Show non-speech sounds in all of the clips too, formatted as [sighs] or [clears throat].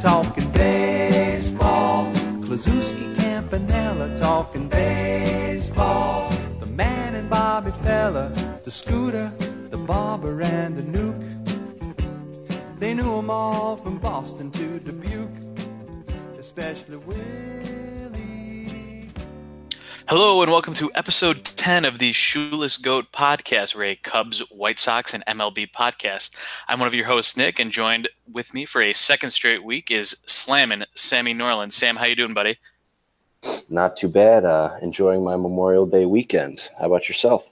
talking baseball. Kluszewski Campanella talking baseball. The man and Bobby Feller, the scooter, the barber, and the Newk. They knew 'em all from Boston to Dubuque, especially Willie. Hello and welcome to episode 10 of the Shoeless Goat podcast, where a Cubs, White Sox, and MLB podcast. I'm one of your hosts, Nick, and joined with me for a second straight week is Slammin' Sammy Norland. Sam, how you doing, buddy? Not too bad. Uh, enjoying my Memorial Day weekend. How about yourself?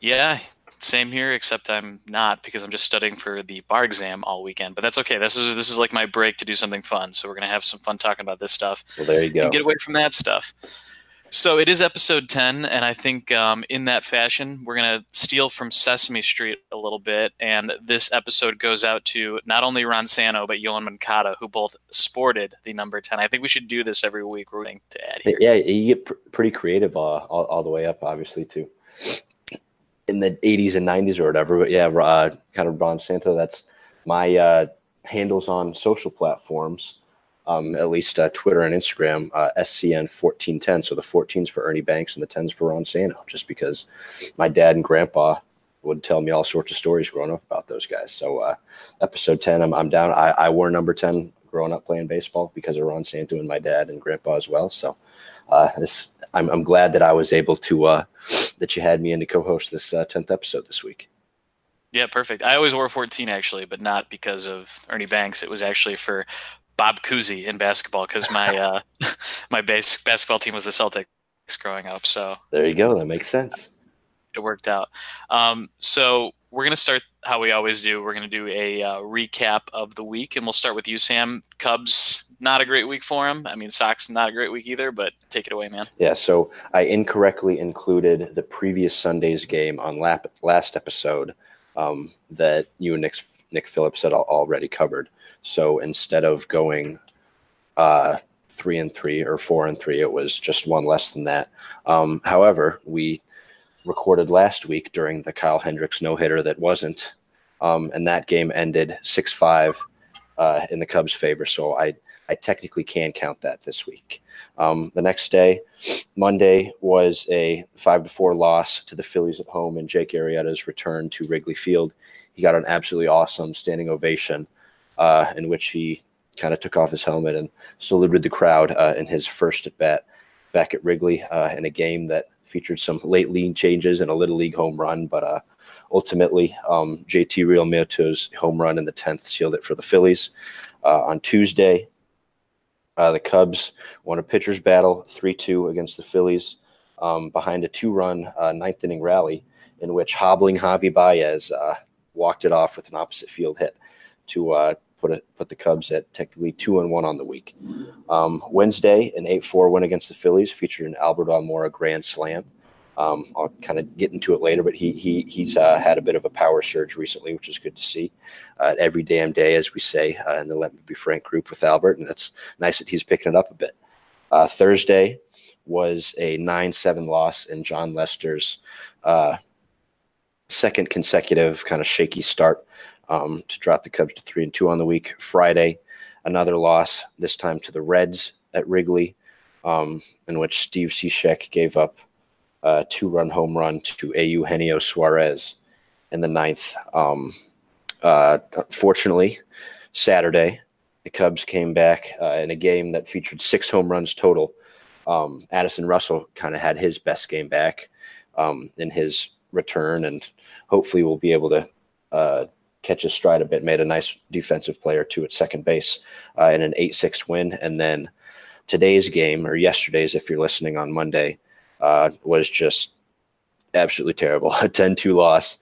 Yeah, same here, except I'm not because I'm just studying for the bar exam all weekend. But that's okay. This is this is like my break to do something fun. So we're gonna have some fun talking about this stuff Well, there you go. and get away from that stuff. So it is episode 10, and I think um, in that fashion, we're going to steal from Sesame Street a little bit. And this episode goes out to not only Ron Santo, but Yoan Moncada, who both sported the number 10. I think we should do this every week, rooting to add here. Yeah, you get pr- pretty creative uh, all, all the way up, obviously, too. In the 80s and 90s or whatever. But yeah, uh, kind of Ron Santo. That's my uh, handles on social platforms, um, at least uh, Twitter and Instagram, uh, SCN1410. So the 14's for Ernie Banks and the 10's for Ron Santo, just because my dad and grandpa would tell me all sorts of stories growing up about those guys. So uh, episode 10, I'm, I'm down. I, I wore number 10 growing up playing baseball because of Ron Santo and my dad and grandpa as well. So uh, this, I'm, I'm glad that I was able to, uh, that you had me in to co-host this uh, 10th episode this week. Yeah, perfect. I always wore 14 actually, but not because of Ernie Banks. It was actually for Bob Cousy in basketball because my uh, [laughs] my base basketball team was the Celtics growing up. So There you go. That makes sense. it worked out. Um, so we're gonna start how we always do. We're gonna do a uh, recap of the week, and we'll start with you, Sam. Cubs, not a great week for him. I mean, Sox, not a great week either. But take it away, man. Yeah, so I incorrectly included the previous Sunday's game on lap, last episode um, that you and Nick, Nick Phillips had already covered. So instead of going uh, three and three or four and three, it was just one less than that. Um, however, we recorded last week during the Kyle Hendricks no hitter that wasn't, um, and that game ended six five uh, in the Cubs' favor. So I I technically can count that this week. Um, the next day, Monday, was a five to four loss to the Phillies at home, and Jake Arrieta's return to Wrigley Field. He got an absolutely awesome standing ovation, uh, in which he kind of took off his helmet and saluted the crowd uh, in his first at bat back at Wrigley uh, in a game that featured some late lead changes and a little league home run, but uh, ultimately um, JT Real home run in the tenth sealed it for the Phillies. Uh, on Tuesday, uh, the Cubs won a pitcher's battle 3 2 against the Phillies um, behind a two run ninth inning rally in which hobbling Javi Baez walked it off with an opposite field hit to uh, put it, put the Cubs at technically 2 and 1 on the week. Um, Wednesday, an 8 4 win against the Phillies featured an Albert Almora grand slam. Um, I'll kind of get into it later, but he he he's uh, had a bit of a power surge recently, which is good to see. Uh, every damn day, as we say uh, in the Let Me Be Frank group with Albert, and it's nice that he's picking it up a bit. Uh, Thursday was a nine-seven loss in Jon Lester's uh, second consecutive kind of shaky start um, to drop the Cubs to three and two on the week. Friday, another loss, this time to the Reds at Wrigley, um, in which Steve Cishek gave up a two-run home run to Eugenio Suarez in the ninth. Um, uh, fortunately, Saturday, the Cubs came back uh, in a game that featured six home runs total. Um, Addison Russell kind of had his best game back um, in his return, and hopefully we'll be able to uh, catch his stride a bit. Made a nice defensive play or two at second base uh, in an 8 6 win. And then today's game, or yesterday's, if you're listening on Monday, uh, was just absolutely terrible. [laughs] A 10 2 loss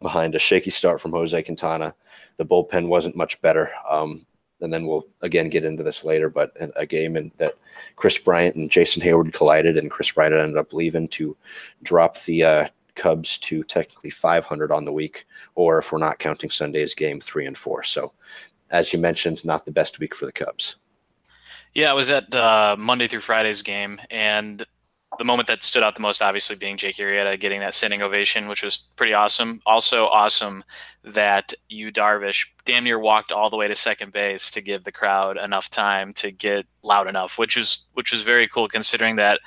behind a shaky start from Jose Quintana. The bullpen wasn't much better. Um, and then we'll again get into this later, but a game in that Kris Bryant and Jason Heyward collided, and Kris Bryant ended up leaving to drop the uh, Cubs to technically 500 on the week, or if we're not counting Sunday's game, three and four. So, as you mentioned, not the best week for the Cubs. Yeah, I was at uh, Monday through Friday's game, and the moment that stood out the most, obviously, being Jake Arrieta getting that standing ovation, which was pretty awesome. Also, awesome that Yu Darvish damn near walked all the way to second base to give the crowd enough time to get loud enough, which was which was very cool considering that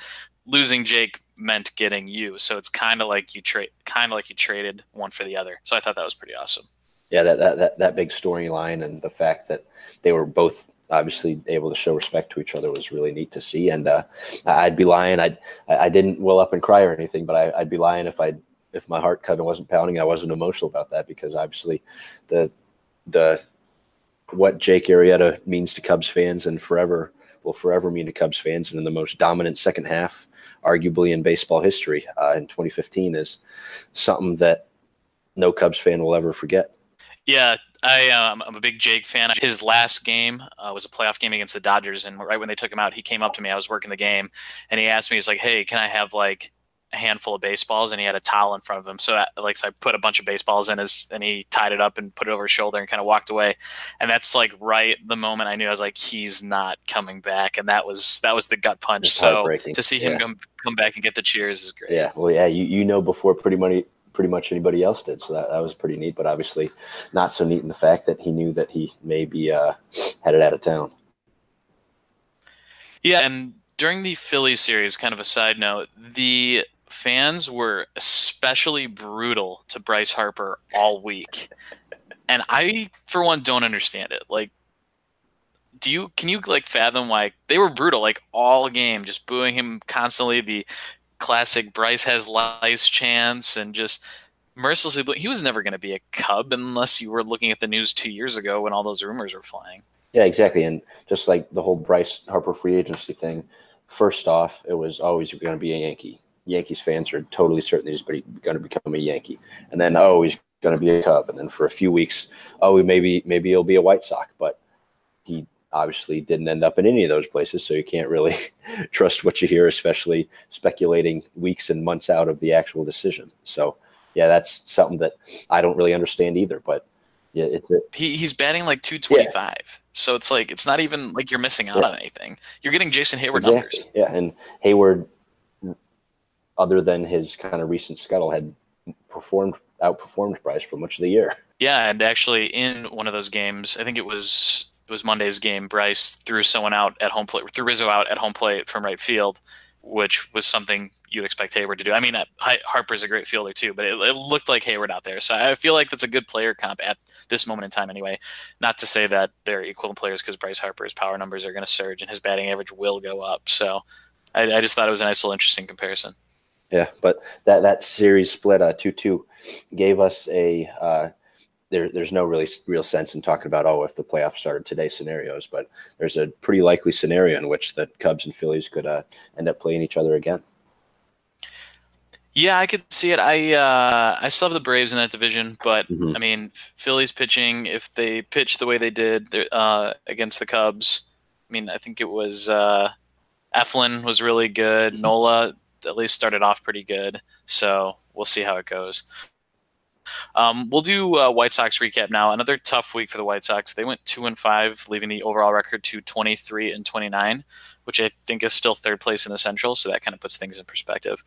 losing Jake meant getting you. So it's kind of like you trade, kind of like you traded one for the other. So I thought that was pretty awesome. Yeah, that that that, that big storyline and the fact that they were both obviously able to show respect to each other was really neat to see. And uh, I'd be lying. I I didn't well up and cry or anything, but I, would be lying if I if my heart kind of wasn't pounding. I wasn't emotional about that because obviously the the what Jake Arrieta means to Cubs fans and forever will forever mean to Cubs fans and in the most dominant second half, arguably in baseball history uh, in 2015 is something that no Cubs fan will ever forget. Yeah, I, um, I'm a big Jake fan. His last game uh, was a playoff game against the Dodgers, and right when they took him out, he came up to me. I was working the game, and he asked me, "He's like, hey, can I have like a handful of baseballs?" And he had a towel in front of him, so I, like so I put a bunch of baseballs in his, and he tied it up and put it over his shoulder and kind of walked away. And that's like right the moment I knew I was like, he's not coming back, and that was that was the gut punch. So to see him yeah. come come back and get the cheers is great. Yeah, well, yeah, you you know before pretty much pretty much anybody else did. So that, that was pretty neat, but obviously not so neat in the fact that he knew that he may be uh, headed out of town. Yeah, and during the Phillies series, kind of a side note, the fans were especially brutal to Bryce Harper all week. And I, for one, don't understand it. Like, do you can you like fathom why they were brutal like all game, just booing him constantly? The classic Bryce has lice chance and just mercilessly. He was never going to be a Cub unless you were looking at the news two years ago when all those rumors were flying. Yeah, exactly. And just like the whole Bryce Harper free agency thing, first off, it was always going to be a Yankee. Yankees fans are totally certain he's going to become a Yankee. And then, oh, he's going to be a Cub. And then for a few weeks, oh, maybe maybe he'll be a White Sox. But he obviously didn't end up in any of those places, so you can't really [laughs] trust what you hear, especially speculating weeks and months out of the actual decision. So, yeah, that's something that I don't really understand either. But yeah, it's a, he, he's batting like 225. Yeah. So it's like it's not even like you're missing out yeah. on anything. You're getting Jason Heyward exactly. numbers. Yeah, and Heyward, other than his kind of recent scuttle, had performed outperformed Bryce for much of the year. [laughs] Yeah, and actually in one of those games, I think it was it was Monday's game. Bryce threw someone out at home plate, threw Rizzo out at home plate from right field, which was something you'd expect Heyward to do. I mean, uh, Harper's a great fielder too, but it, it, looked like Heyward out there. So I feel like that's a good player comp at this moment in time, anyway. Not to say that they're equivalent players because Bryce Harper's power numbers are going to surge and his batting average will go up. So I, I, just thought it was a nice little interesting comparison. Yeah, but that that series split uh, two two gave us a. Uh, there, there's no really real sense in talking about oh if the playoffs started today scenarios, but there's a pretty likely scenario in which the Cubs and Phillies could uh, end up playing each other again. Yeah, I could see it. I uh, I still have the Braves in that division, but mm-hmm. I mean Phillies pitching if they pitch the way they did uh, against the Cubs. I mean, I think it was uh, Eflin was really good. Mm-hmm. Nola at least started off pretty good, so we'll see how it goes. Um, we'll do uh, White Sox recap now. Another tough week for the White Sox. They went two and five, leaving the overall record to 23 and 29, which I think is still third place in the Central. So that kind of puts things in perspective.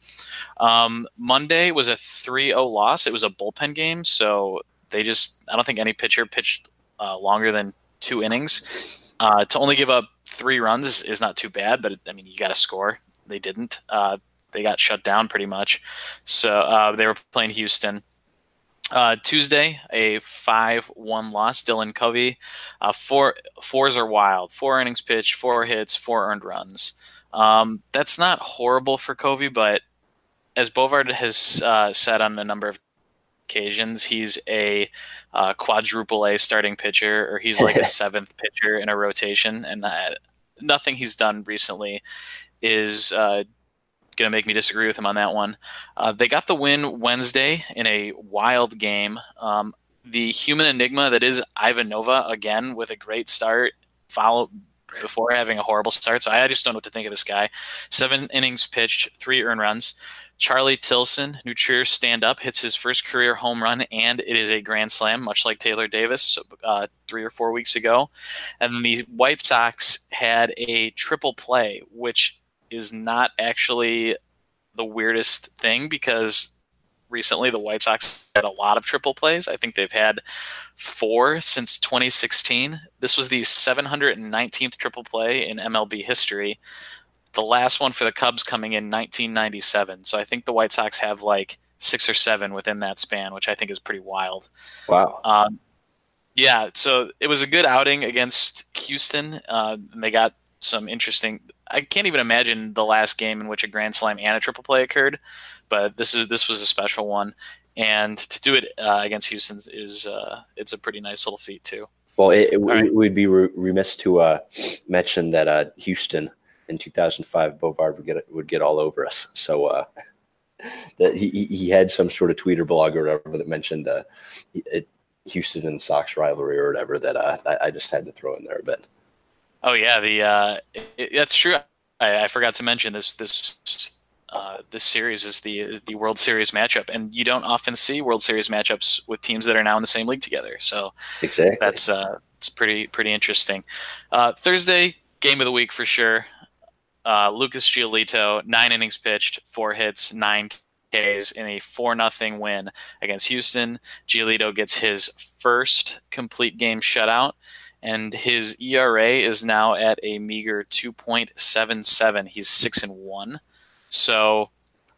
Um, Monday was a 3-0 loss. It was a bullpen game, so they just I don't think any pitcher pitched uh, longer than two innings. Uh, to only give up three runs is, is not too bad, but I mean you got to score. They didn't. Uh, they got shut down pretty much. So uh, they were playing Houston. Uh, Tuesday, a five-one loss. Dylan Covey, uh, four fours are wild. Four innings pitched, four hits, four earned runs. Um, that's not horrible for Covey, but as Bovard has uh, said on a number of occasions, he's a uh, quadruple A starting pitcher, or he's like a [laughs] seventh pitcher in a rotation, and uh, nothing he's done recently is uh, going to make me disagree with him on that one. Uh, they got the win Wednesday in a wild game. Um, the human enigma that is Ivan Nova again with a great start, follow before having a horrible start. So I just don't know what to think of this guy. Seven innings pitched, three earned runs. Charlie Tilson, New Trier stand up, hits his first career home run, and it is a grand slam, much like Taylor Davis uh, three or four weeks ago. And the White Sox had a triple play, which is not actually the weirdest thing because recently the White Sox had a lot of triple plays. I think they've had four since 2016. This was the 719th triple play in MLB history. The last one for the Cubs coming in 1997. So I think the White Sox have like six or seven within that span, which I think is pretty wild. Wow. Um, yeah, so it was a good outing against Houston. Uh, and they got some interesting. I can't even imagine the last game in which a grand slam and a triple play occurred, but this is this was a special one, and to do it uh, against Houston is uh, it's a pretty nice little feat too. Well, it, it, right. we'd be remiss to uh, mention that uh, Houston in 2005, Bovard would get would get all over us. So uh, [laughs] that he he had some sort of tweet or blog or whatever that mentioned uh, it, Houston and Sox rivalry or whatever that uh, I, I, just had to throw in there a bit. Oh yeah, the uh, it, that's true. I, I, forgot to mention this this uh, this series is the the World Series matchup, and you don't often see World Series matchups with teams that are now in the same league together. So exactly, that's uh, it's pretty pretty interesting. Uh, Thursday game of the week for sure. Uh, Lucas Giolito, nine innings pitched, four hits, nine Ks in a four nothing win against Houston. Giolito gets his first complete game shutout, and his ERA is now at a meager two point seven seven. He's six and one, so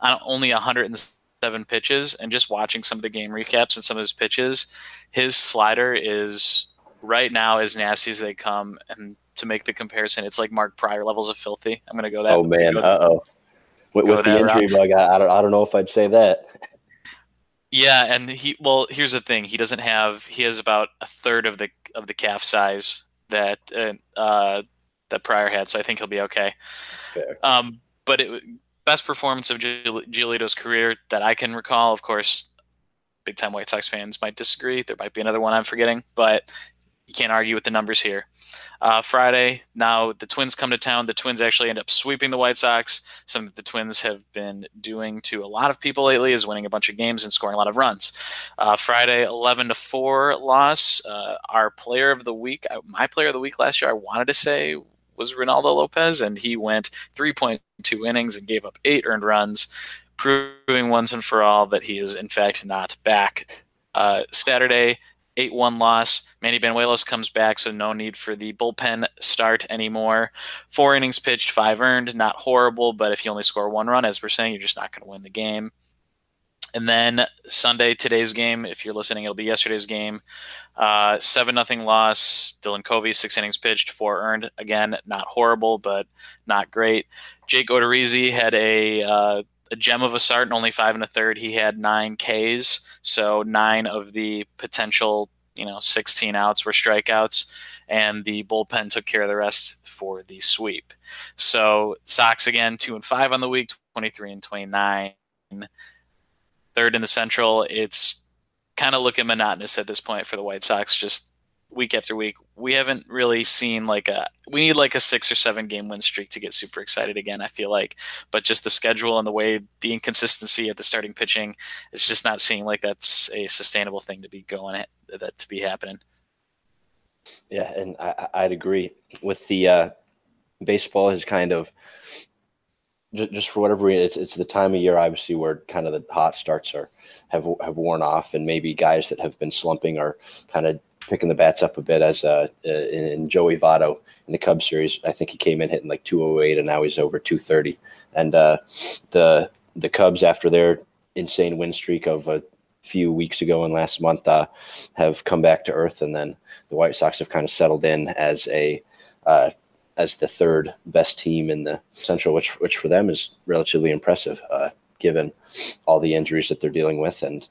on only 107 pitches. And just watching some of the game recaps and some of his pitches, his slider is right now as nasty as they come. And to make the comparison, it's like Mark Prior levels of filthy. I'm going to go that. Oh man, uh oh. With, with the injury route. bug, I, I don't, I don't know if I'd say that. Yeah, and he well, here's the thing: he doesn't have. He has about a third of the of the calf size that uh, that Prior had, so I think he'll be okay. Fair. Um, but it best performance of Giolito's career that I can recall. Of course, big time White Sox fans might disagree. There might be another one I'm forgetting, but you can't argue with the numbers here. Uh, Friday, now the Twins come to town. The Twins actually end up sweeping the White Sox. Something that the Twins have been doing to a lot of people lately is winning a bunch of games and scoring a lot of runs. Uh, Friday, 11 to 4 loss. Uh, our player of the week, uh, my player of the week last year, I wanted to say was Reynaldo Lopez, and he went 3.2 innings and gave up eight earned runs, proving once and for all that he is, in fact, not back. Uh, Saturday, 8 1 loss. Manny Banuelos comes back, so no need for the bullpen start anymore. Four innings pitched, five earned. Not horrible, but if you only score one run, as we're saying, you're just not going to win the game. And then Sunday, today's game, if you're listening, it'll be yesterday's game. Uh, 7 nothing loss. Dylan Covey, six innings pitched, four earned. Again, not horrible, but not great. Jake Odorizzi had a. Uh, a gem of a start and only five and a third. He had nine Ks, so nine of the potential, you know, 16 outs were strikeouts, and the bullpen took care of the rest for the sweep. So Sox again, two and five on the week, 23 and 29. Third in the Central, it's kind of looking monotonous at this point for the White Sox. Just week after week. We haven't really seen like a we need like a six or seven game win streak to get super excited again. I feel like, but just the schedule and the way the inconsistency at the starting pitching is just not seeing like that's a sustainable thing to be going at that to be happening. Yeah, and I, I'd agree with the uh, baseball has kind of just for whatever reason, it's, it's the time of year, obviously, where kind of the hot starts are have have worn off, and maybe guys that have been slumping are kind of picking the bats up a bit. As uh, uh, in, in Joey Votto in the Cubs series, I think he came in hitting like 208, and now he's over 230. And uh, the the Cubs, after their insane win streak of a few weeks ago and last month, uh, have come back to earth, and then the White Sox have kind of settled in as a uh, as the third best team in the Central, which which for them is relatively impressive, uh, given all the injuries that they're dealing with and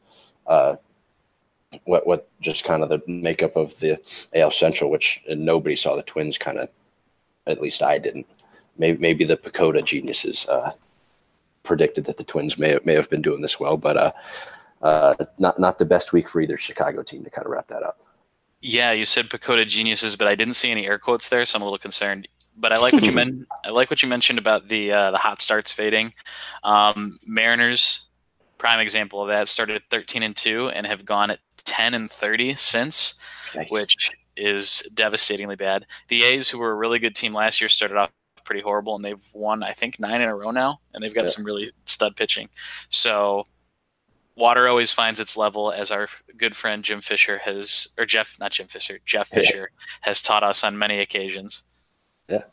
what what just kind of the makeup of the AL Central, which nobody saw the Twins kind of, at least I didn't. Maybe maybe the PECOTA geniuses uh, predicted that the Twins may may have been doing this well, but uh, uh, not not the best week for either Chicago team to kind of wrap that up. Yeah, you said PECOTA geniuses, but I didn't see any air quotes there, so I'm a little concerned but I like what you meant. [laughs] I like what you mentioned about the uh, the hot starts fading. Um, Mariners, prime example of that, started at 13 and two and have gone at 10 and 30 since, which is devastatingly bad. The A's, who were a really good team last year, started off pretty horrible, and they've won I think nine in a row now, and they've got Yeah. some really stud pitching. So water always finds its level, as our good friend Jim Fisher has, or Jeff, not Jim Fisher, Jeff Yeah. Fisher has taught us on many occasions. Yeah,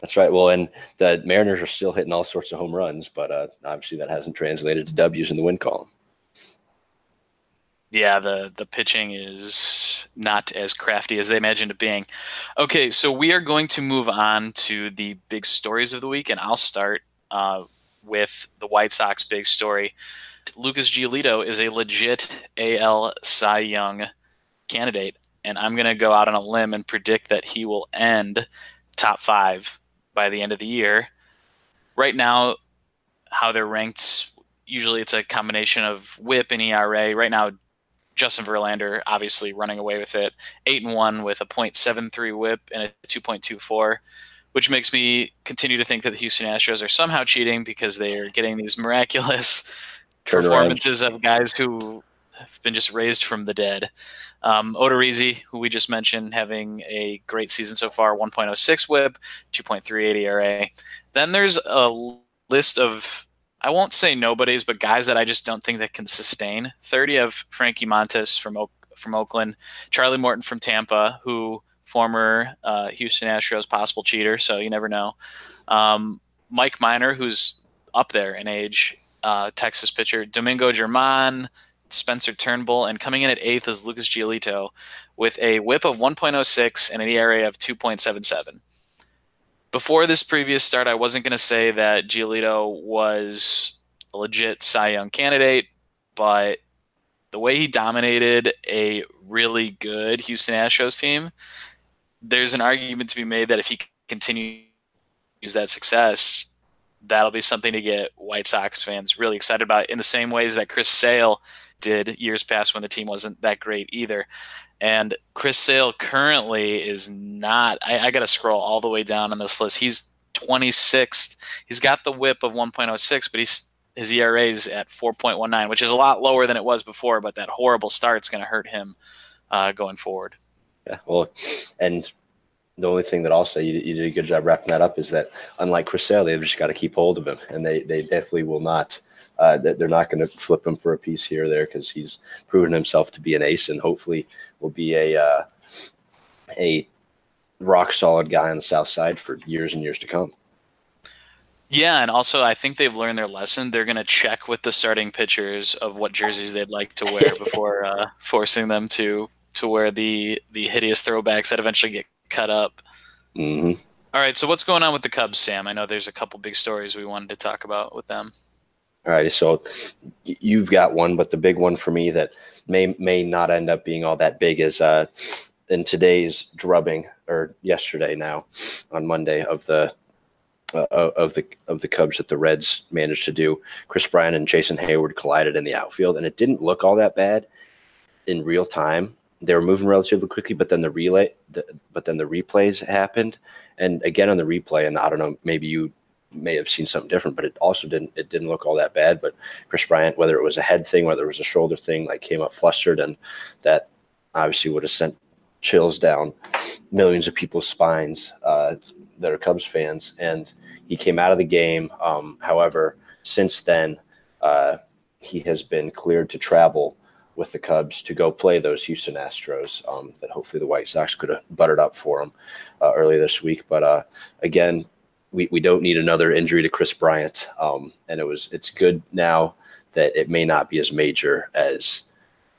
that's right. Well, and the Mariners are still hitting all sorts of home runs, but uh, obviously that hasn't translated to W's in the win column. Yeah, the the pitching is not as crafty as they imagined it being. Okay, so we are going to move on to the big stories of the week, and I'll start uh, with the White Sox big story. Lucas Giolito is a legit AL Cy Young candidate, and I'm going to go out on a limb and predict that he will end top five by the end of the year. Right now, how they're ranked, usually it's a combination of WHIP and ERA. Right now, Justin Verlander obviously running away with it, eight and one with a .73 WHIP and a 2.24, which makes me continue to think that the Houston Astros are somehow cheating because they are getting these miraculous [laughs] Turnaround. performances of guys who have been just raised from the dead. Um, Odorizzi, who we just mentioned, having a great season so far, 1.06 WHIP, 2.38 ERA. Then there's a list of I won't say nobodies, but guys that I just don't think that can sustain. 30 of Frankie Montas from Oak, from Oakland, Charlie Morton from Tampa, who former uh, Houston Astros possible cheater, so you never know. Um, Mike Minor, who's up there in age, uh, Texas pitcher, Domingo German, Spencer Turnbull, and coming in at eighth is Lucas Giolito with a whip of 1.06 and an ERA of 2.77. Before this previous start, I wasn't going to say that Giolito was a legit Cy Young candidate, but the way he dominated a really good Houston Astros team, there's an argument to be made that if he continues that success, that'll be something to get White Sox fans really excited about in the same ways that Chris Sale did years past when the team wasn't that great either. And Chris Sale currently is not. I, I got to scroll all the way down on this list. He's 26th. He's got the whip of 1.06, but he's his ERA is at 4.19, which is a lot lower than it was before. But that horrible start's going to hurt him uh, going forward. Yeah. Well, and the only thing that I'll say you, you did a good job wrapping that up is that unlike Chris Sale, they've just got to keep hold of him, and they they definitely will not. Uh, that they're not going to flip him for a piece here or there because he's proven himself to be an ace, and hopefully will be a uh, a rock solid guy on the south side for years and years to come. Yeah, and also I think they've learned their lesson. They're going to check with the starting pitchers of what jerseys they'd like to wear [laughs] before uh, forcing them to to wear the the hideous throwbacks that eventually get cut up. hmm All right, so what's going on with the Cubs, Sam? I know there's a couple big stories we wanted to talk about with them. All right, so you've got one, but the big one for me that may may not end up being all that big is uh, in today's drubbing or yesterday now on Monday of the uh, of the of the Cubs that the Reds managed to do. Kris Bryant and Jason Heyward collided in the outfield, and it didn't look all that bad in real time. They were moving relatively quickly, but then the relay, the, but then the replays happened, and again on the replay, and I don't know, maybe you may have seen something different, but it also didn't it didn't look all that bad. But Kris Bryant, whether it was a head thing, whether it was a shoulder thing, like came up flustered, and that obviously would have sent chills down millions of people's spines uh, that are Cubs fans. And he came out of the game. Um, however, since then, uh, he has been cleared to travel with the Cubs to go play those Houston Astros um, that hopefully the White Sox could have buttered up for him uh, earlier this week. But uh, again, we, we don't need another injury to Kris Bryant. Um, and it was it's good now that it may not be as major as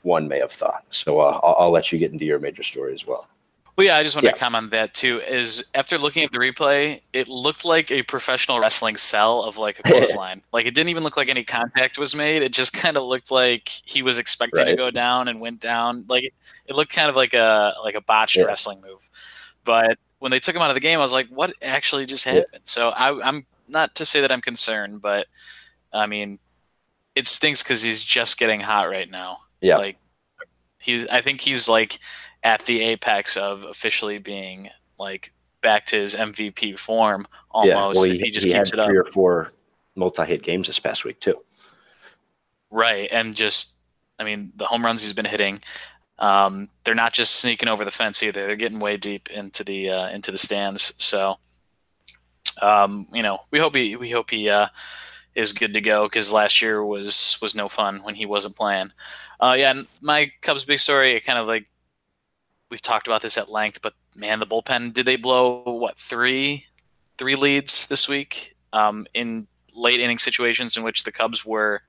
one may have thought. So uh, I'll, I'll let you get into your major story as well. Well, yeah, I just wanted Yeah. to comment on that too. Is after looking at the replay, it looked like a professional wrestling cell of like a [laughs] clothesline. like it didn't even look like any contact was made. It just [laughs] kind of looked like he was expecting to go down and went down. Like it, it looked kind of like a like a botched Yeah. wrestling move. But when they took him out of the game, I was like, what actually just Yeah. happened? So I, I'm not to say that I'm concerned, but I mean, it stinks because he's just getting hot right now. Yeah. Like he's I think he's like at the apex of officially being like back to his MVP form almost. well, if he, just had keeps it up. three or four multi-hit games this past week too. Right. And just I mean, the home runs he's been hitting, um, they're not just sneaking over the fence either. They're getting way deep into the uh, into the stands. So um, you know, we hope he we hope he uh, is good to go because last year was was no fun when he wasn't playing. Uh, yeah, my Cubs big story, kind of like we've talked about this at length, but man, the bullpen did they blow what three three leads this week um, in late inning situations in which the Cubs were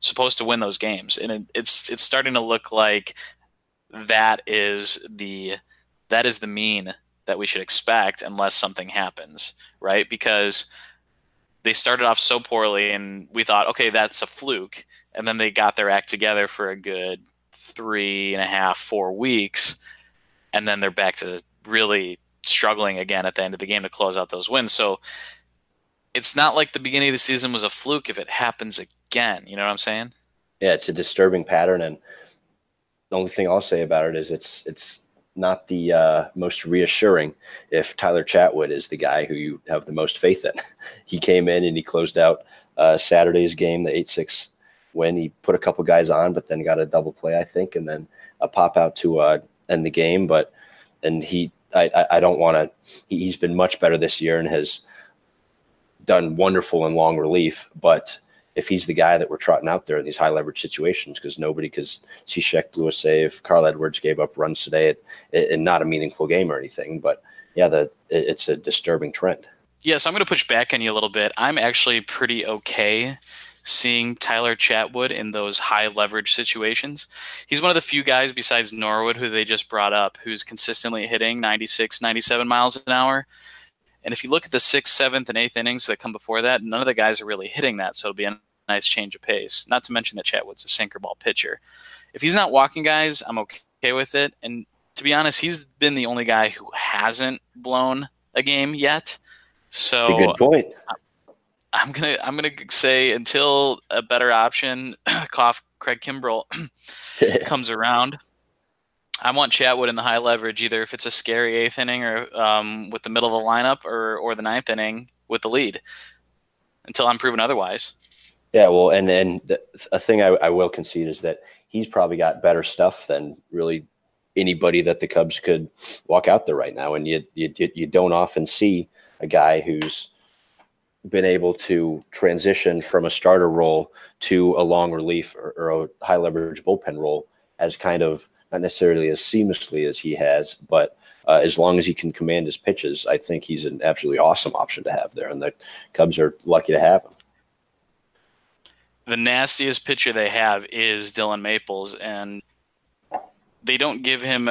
supposed to win those games, and it, it's it's starting to look like that is the that is the mean that we should expect unless something happens, right? Because they started off so poorly, and we thought, okay, that's a fluke, and then they got their act together for a good three and a half, four weeks, and then they're back to really struggling again at the end of the game to close out those wins. So it's not like the beginning of the season was a fluke if it happens again. You know what I'm saying? Yeah, it's a disturbing pattern, and the only thing I'll say about it is it's it's not the uh, most reassuring if Tyler Chatwood is the guy who you have the most faith in. [laughs] he came in and he closed out uh, Saturday's game, the eight six win. He put a couple guys on, but then got a double play, I think, and then a pop out to uh, end the game. But and he, I, I don't want to. He, he's been much better this year and has done wonderful in long relief, but if he's the guy that we're trotting out there in these high leverage situations because nobody because Cishek blew a save, Carl Edwards gave up runs today, and not a meaningful game or anything. But yeah, the it, it's a disturbing trend. Yeah, so I'm going to push back on you a little bit. I'm actually pretty okay seeing Tyler Chatwood in those high leverage situations. He's one of the few guys besides Norwood who they just brought up who's consistently hitting 96, 97 miles an hour. And if you look at the sixth, seventh, and eighth innings that come before that, none of the guys are really hitting that. So it'll be a nice change of pace. Not to mention that Chatwood's a sinker ball pitcher. If he's not walking guys, I'm okay with it. And to be honest, he's been the only guy who hasn't blown a game yet. So That's a good point. I'm gonna I'm gonna say until a better option, [clears throat] cough Craig Kimbrel [clears throat] [laughs] comes around. I want Chatwood in the high leverage, either if it's a scary eighth inning or um, with the middle of the lineup, or or the ninth inning with the lead, until I'm proven otherwise. Yeah, well, and and a thing I, I will concede is that he's probably got better stuff than really anybody that the Cubs could walk out there right now, and you you you don't often see a guy who's been able to transition from a starter role to a long relief or, or a high leverage bullpen role as kind of not necessarily as seamlessly as he has, but uh, as long as he can command his pitches, I think he's an absolutely awesome option to have there, and the Cubs are lucky to have him. The nastiest pitcher they have is Dillon Maples, and they don't give him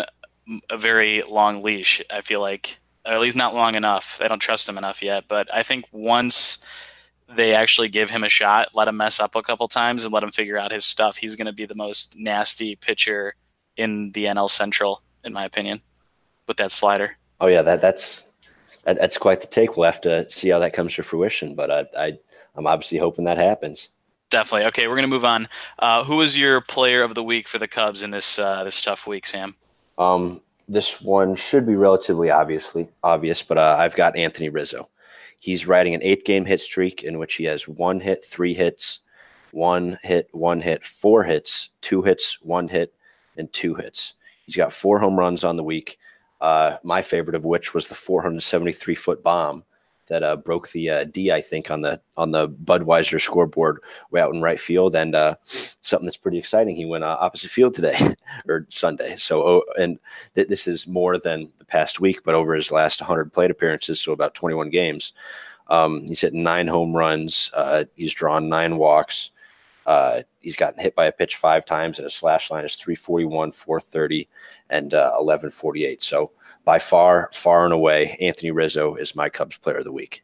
a very long leash. I feel like, or at least not long enough. They don't trust him enough yet. But I think once they actually give him a shot, let him mess up a couple times, and let him figure out his stuff, he's going to be the most nasty pitcher in the NL Central, in my opinion, with that slider. Oh yeah, that that's that, that's quite the take. We'll have to see how that comes to fruition, but I, I I'm obviously hoping that happens. Definitely. Okay, we're gonna move on. Uh, who was your player of the week for the Cubs in this uh, this tough week, Sam? Um, this one should be relatively obviously obvious, but uh, I've got Anthony Rizzo. He's riding an eight game hit streak in which he has one hit, three hits, one hit, one hit, four hits, two hits, one hit, and two hits. He's got four home runs on the week. Uh, my favorite of which was the 473 foot bomb that uh, broke the uh, D, I think, on the on the Budweiser scoreboard way out in right field, and uh, something that's pretty exciting. He went uh, opposite field today [laughs] or Sunday. So, oh, and th- this is more than the past week, but over his last 100 plate appearances, so about 21 games, um, he's hit nine home runs. Uh, he's drawn nine walks. Uh, he's gotten hit by a pitch five times, and his slash line is 341, 430, and uh, 1148. So by far, far and away, Anthony Rizzo is my Cubs player of the week.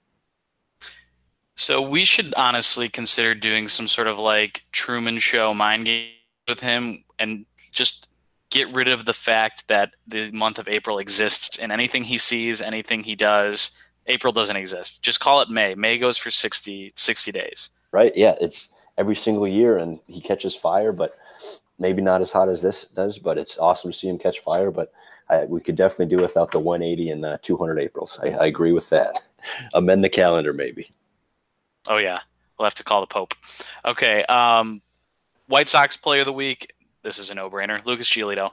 So we should honestly consider doing some sort of like Truman Show mind game with him and just get rid of the fact that the month of April exists and anything he sees, anything he does, April doesn't exist. Just call it May. May goes for 60, 60 days. Right. Yeah. It's every single year and he catches fire, but maybe not as hot as this does, but it's awesome to see him catch fire. But I, we could definitely do without the 180 and the 200 Aprils. I, I agree with that. [laughs] Amend the calendar, maybe. Oh, yeah. We'll have to call the Pope. Okay. Um, White Sox player of the week. This is a no brainer. Lucas Giolito.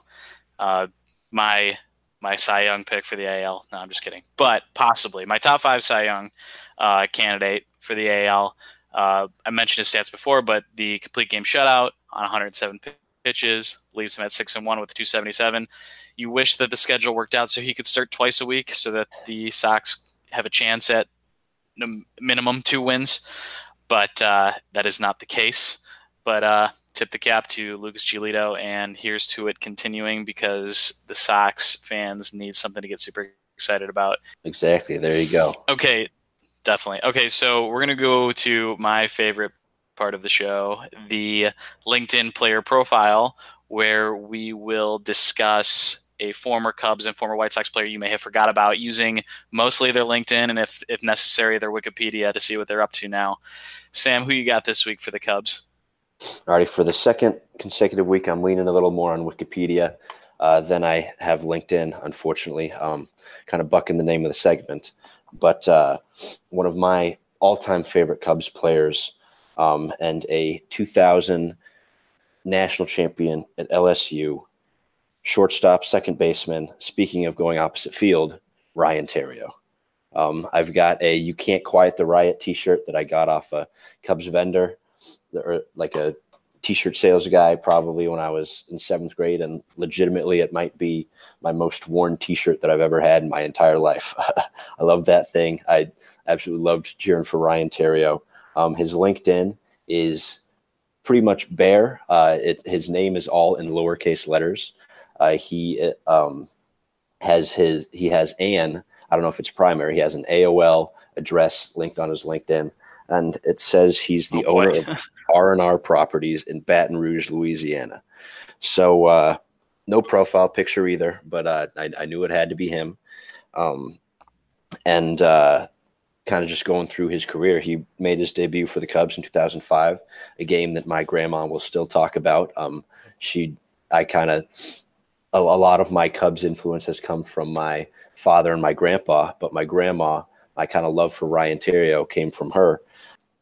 Uh, my my Cy Young pick for the AL. No, I'm just kidding. But possibly my top five Cy Young uh, candidate for the AL. Uh, I mentioned his stats before, but the complete game shutout on 107 pitches leaves him at six and one with 277. You wish that the schedule worked out so he could start twice a week, so that the Sox have a chance at minimum two wins, but uh, that is not the case. But uh, tip the cap to Lucas Giolito, and here's to it continuing because the Sox fans need something to get super excited about. Exactly. There you go. Okay, definitely. Okay, so we're gonna go to my favorite part of the show, the LinkedIn player profile, where we will discuss a former Cubs and former White Sox player you may have forgot about using mostly their LinkedIn and if if necessary their Wikipedia to see what they're up to now. Sam, who you got this week for the Cubs? Alrighty, for the second consecutive week, I'm leaning a little more on Wikipedia uh, than I have LinkedIn, unfortunately. Um, kind of bucking the name of the segment. But uh, one of my all time favorite Cubs players um, and a 2000 national champion at LSU, shortstop, second baseman. Speaking of going opposite field, Ryan Theriot. Um, I've got a "You Can't Quiet the Riot" T-shirt that I got off a Cubs vendor or like a t-shirt sales guy probably when I was in seventh grade, and legitimately it might be my most worn t-shirt that I've ever had in my entire life. [laughs] I love that thing. I absolutely loved cheering for Ryan Theriot. Um, his LinkedIn is pretty much bare. Uh, it, his name is all in lowercase letters. Uh, he um, has his he has an I don't know if it's primary. He has an AOL address linked on his LinkedIn and it says he's the oh, owner of [laughs] R and R Properties in Baton Rouge, Louisiana. So uh, no profile picture either, but uh, I, I, knew it had to be him. Um, and uh, kind of just going through his career, he made his debut for the Cubs in 2005, a game that my grandma will still talk about. Um, she, I kind of, a, a lot of my Cubs influence has come from my father and my grandpa, but my grandma, my kind of love for Ryan Theriot came from her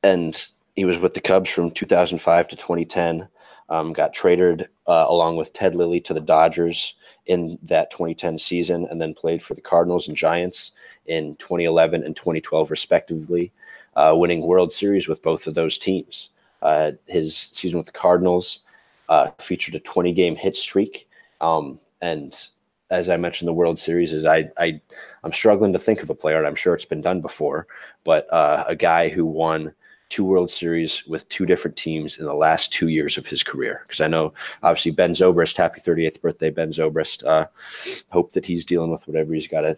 and he was with the Cubs from 2005 to 2010. Um, got traded uh, along with Ted Lilly to the Dodgers in that 2010 season, and then played for the Cardinals and Giants in 2011 and 2012, respectively, uh, winning World Series with both of those teams. Uh, his season with the Cardinals uh, featured a 20 game hit streak. Um, and as I mentioned, the World Series is I, I I'm struggling to think of a player. and I'm sure it's been done before, but uh, a guy who won two World Series with two different teams in the last two years of his career. Because I know, obviously, Ben Zobrist, happy 38th birthday, Ben Zobrist. Uh, hope that he's dealing with whatever he's got to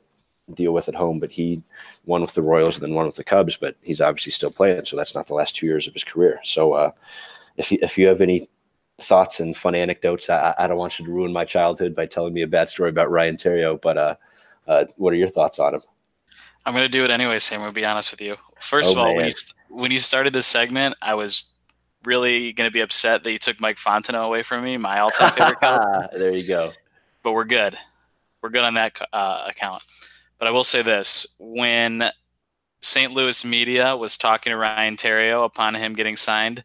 deal with at home. But he won with the Royals and then won with the Cubs, but he's obviously still playing. So that's not the last two years of his career. So uh, if, you, if you have any thoughts and fun anecdotes, I, I don't want you to ruin my childhood by telling me a bad story about Ryan Theriot, but uh, uh, what are your thoughts on him? I'm going to do it anyway, Sam. I'll be honest with you. First oh, of all, when you, when you started this segment, I was really going to be upset that you took Mike Fontenot away from me, my all-time [laughs] favorite there you go. But we're good. We're good on that uh, account. But I will say this: when St. Louis media was talking to Ryan Theriot upon him getting signed,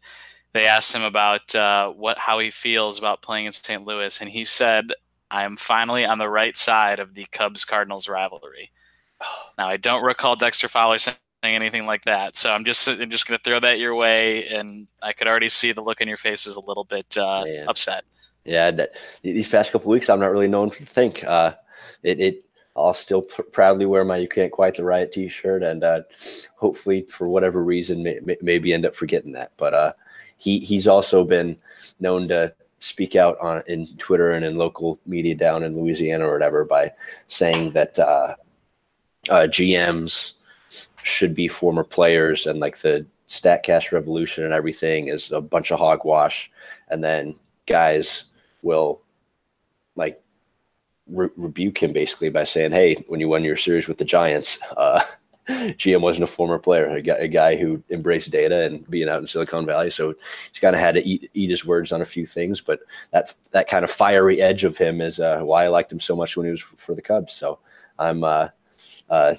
they asked him about uh, what how he feels about playing in St. Louis, and he said, "I'm finally on the right side of the Cubs Cardinals rivalry." [sighs] Now I don't recall Dexter Fowler saying anything like that. So I'm just I'm just going to throw that your way, and I could already see the look in your face is a little bit uh, upset. Yeah, that, these past couple weeks, I'm not really known to think. Uh, it, it I'll still pr- proudly wear my "You Can't Quite the Riot" T-shirt, and uh, hopefully, for whatever reason, may, may, maybe end up forgetting that. But uh, he he's also been known to speak out on in Twitter and in local media down in Louisiana or whatever by saying that uh, uh GMs should be former players and like the statcast revolution and everything is a bunch of hogwash. And then guys will like re- rebuke him basically by saying hey when you won your series with the giants uh, [laughs] gm wasn't a former player a guy, a guy who embraced data and being out in silicon valley. So he's kind of had to eat, eat his words on a few things but that that kind of fiery edge of him is uh, why i liked him so much when he was for the cubs. So i'm uh, uh,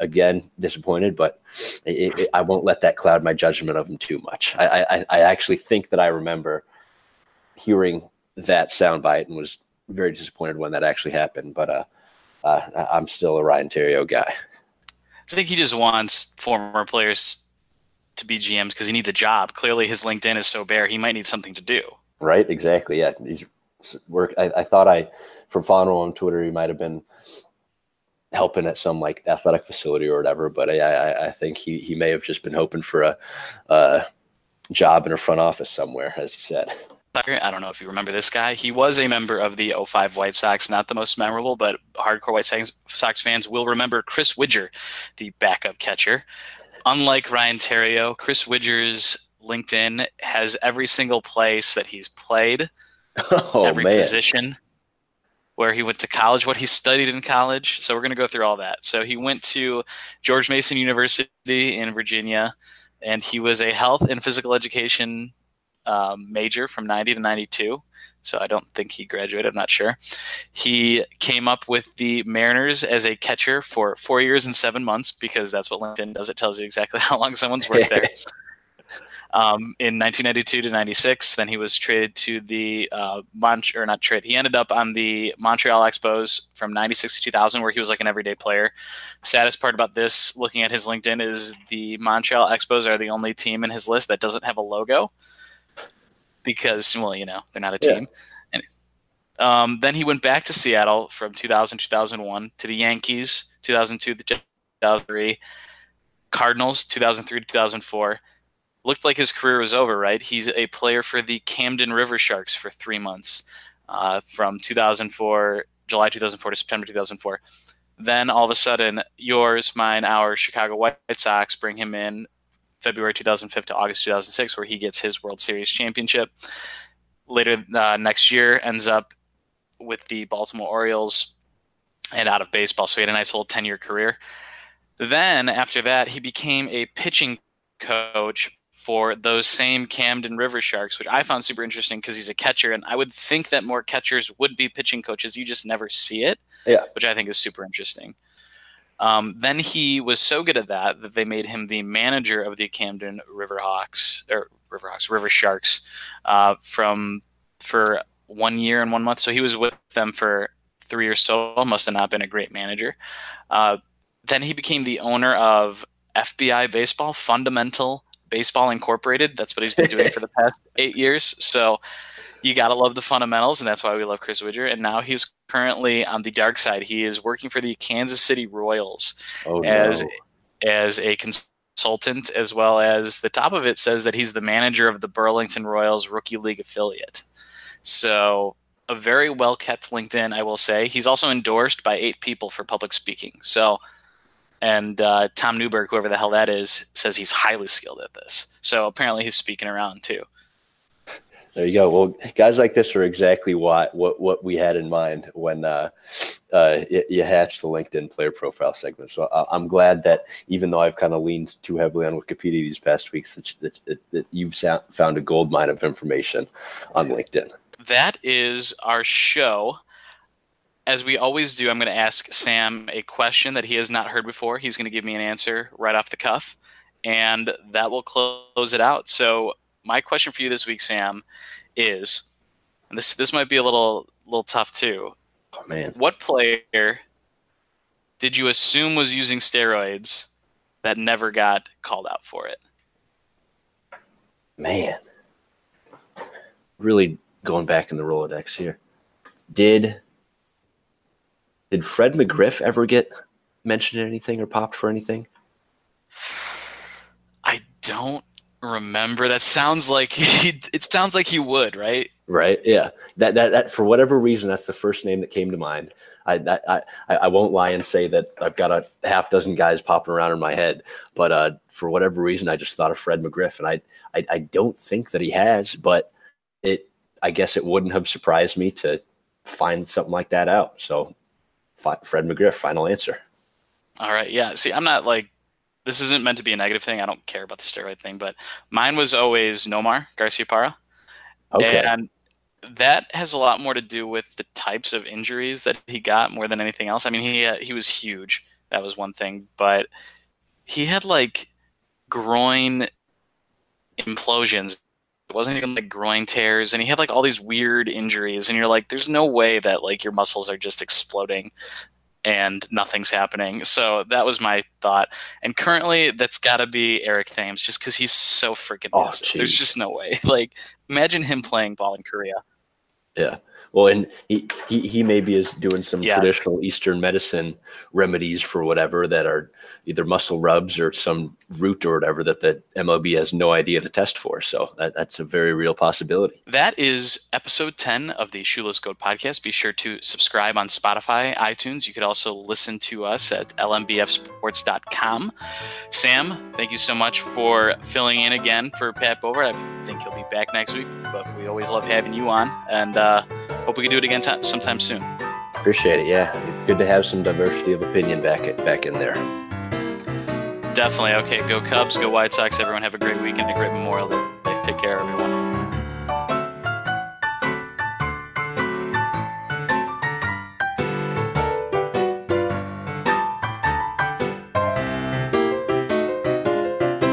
again disappointed, but it, it, I won't let that cloud my judgment of him too much. I, I, I actually think that I remember hearing that soundbite and was very disappointed when that actually happened. But uh, uh, I'm still a Ryan Theriot guy. I think he just wants former players to be GMs because he needs a job. Clearly, his LinkedIn is so bare. He might need something to do. Right? Exactly. Yeah. He's work. I, I thought I, from following him on Twitter, he might have been helping at some like athletic facility or whatever. But I, I, I think he, he may have just been hoping for a, a job in a front office somewhere, as he said. I don't know if you remember this guy. He was a member of the 05 White Sox, not the most memorable, but hardcore White Sox fans will remember Chris Widger, the backup catcher. Unlike Ryan Theriot, Chris Widger's LinkedIn has every single place that he's played, [laughs] Oh every man. position, where he went to college, what he studied in college. So we're going to go through all that. So he went to George Mason University in Virginia, and he was a health and physical education um, major from 90 to 92. So I don't think he graduated. I'm not sure. He came up with the Mariners as a catcher for four years and seven months because that's what LinkedIn does. It tells you exactly [laughs] how long someone's worked there. [laughs] Um, in 1992 to 96, then he was traded to the uh, Mont- or not trade. He ended up on the Montreal Expos from 96 to 2000, where he was like an everyday player. Saddest part about this, looking at his LinkedIn, is the Montreal Expos are the only team in his list that doesn't have a logo because, well, you know, they're not a Yeah. team. And um, then he went back to Seattle from 2000 2001 to the Yankees 2002 to 2003, Cardinals 2003 to 2004 looked like his career was over, right? He's a player for the Camden River Sharks for three months uh, from 2004, July 2004 to September 2004. Then all of a sudden, yours, mine, our Chicago White Sox bring him in February 2005 to August 2006, where he gets his World Series championship. Later uh, next year, ends up with the Baltimore Orioles and out of baseball. So he had a nice little 10 year career. Then after that, he became a pitching coach for those same Camden River Sharks, which I found super interesting because he's a catcher, and I would think that more catchers would be pitching coaches. You just never see it, Yeah. which I think is super interesting. Um, then he was so good at that that they made him the manager of the Camden Riverhawks or Riverhawks River Sharks uh, from for one year and one month. So he was with them for three years total. Must have not been a great manager. Uh, then he became the owner of FBI Baseball, Fundamental Baseball Incorporated. That's what he's been doing for the past [laughs] eight years. So you got to love the fundamentals, and that's why we love Chris Widger. And now he's currently on the dark side. He is working for the Kansas City Royals Oh as no. as a consultant, as well as the top of it says that he's the manager of the Burlington Royals Rookie League affiliate. So a very well kept LinkedIn, I will say. He's also endorsed by eight people for public speaking. So, and uh, Tom Newberg, whoever the hell that is, says he's highly skilled at this. So apparently he's speaking around too. There you go. Well, guys like this are exactly what what what we had in mind when uh, uh, you, you hatched the LinkedIn player profile segment. So I, I'm glad that even though I've kind of leaned too heavily on Wikipedia these past weeks, that, that, that, you've found a gold mine of information on LinkedIn. that is our show. As we always do, I'm going to ask Sam a question that he has not heard before. He's going to give me an answer right off the cuff, and that will close it out. So, my question for you this week, Sam, is and this this might be a little little tough too. Oh man, What player did you assume was using steroids that never got called out for it? man, really going back in the Rolodex here. Did did Fred McGriff ever get mentioned in anything or popped for anything? I don't remember. That sounds like [laughs] he. It sounds like he would, right? Right. Yeah. That, that that for whatever reason, that's the first name that came to mind. I that, I I I won't lie and say that I've got a half dozen guys popping around in my head, but uh, for whatever reason, I just thought of Fred McGriff, and I, I I don't think that he has, but it I guess it wouldn't have surprised me to find something like that out. So, Fred McGriff, final answer. All right. Yeah. See, I'm not like this isn't meant to be a negative thing. I don't care about the steroid thing, but mine was always Nomar Garciaparra, Okay. and that has a lot more to do with the types of injuries that he got more than anything else. I mean, he uh, he was huge. That was one thing, but he had like groin implosions. It wasn't even like groin tears, and he had like all these weird injuries. And you're like, there's no way that like your muscles are just exploding and nothing's happening. So that was my thought. And currently, that's got to be Eric Thames, just because he's so freaking Oh, massive. There's just no way. [laughs] Like, imagine him playing ball in Korea. Yeah. Well, and he, he, he maybe is doing some Yeah. traditional Eastern medicine remedies for whatever that are either muscle rubs or some root or whatever that the MLB has no idea to test for. So that, that's a very real possibility. That is episode 10 of the Shoeless Goat podcast. Be sure to subscribe on Spotify, iTunes. You could also listen to us at lmbfsports.com. Sam, thank you so much for filling in again for Pat Bover. I think he'll be back next week, but we always love having you on. And uh, hope we can do it again ti- sometime soon. Appreciate it. Yeah. Good to have some diversity of opinion back at, back in there. Definitely. Okay, go Cubs, go White Sox. Everyone have a great weekend, a great Memorial Day. Take care, everyone.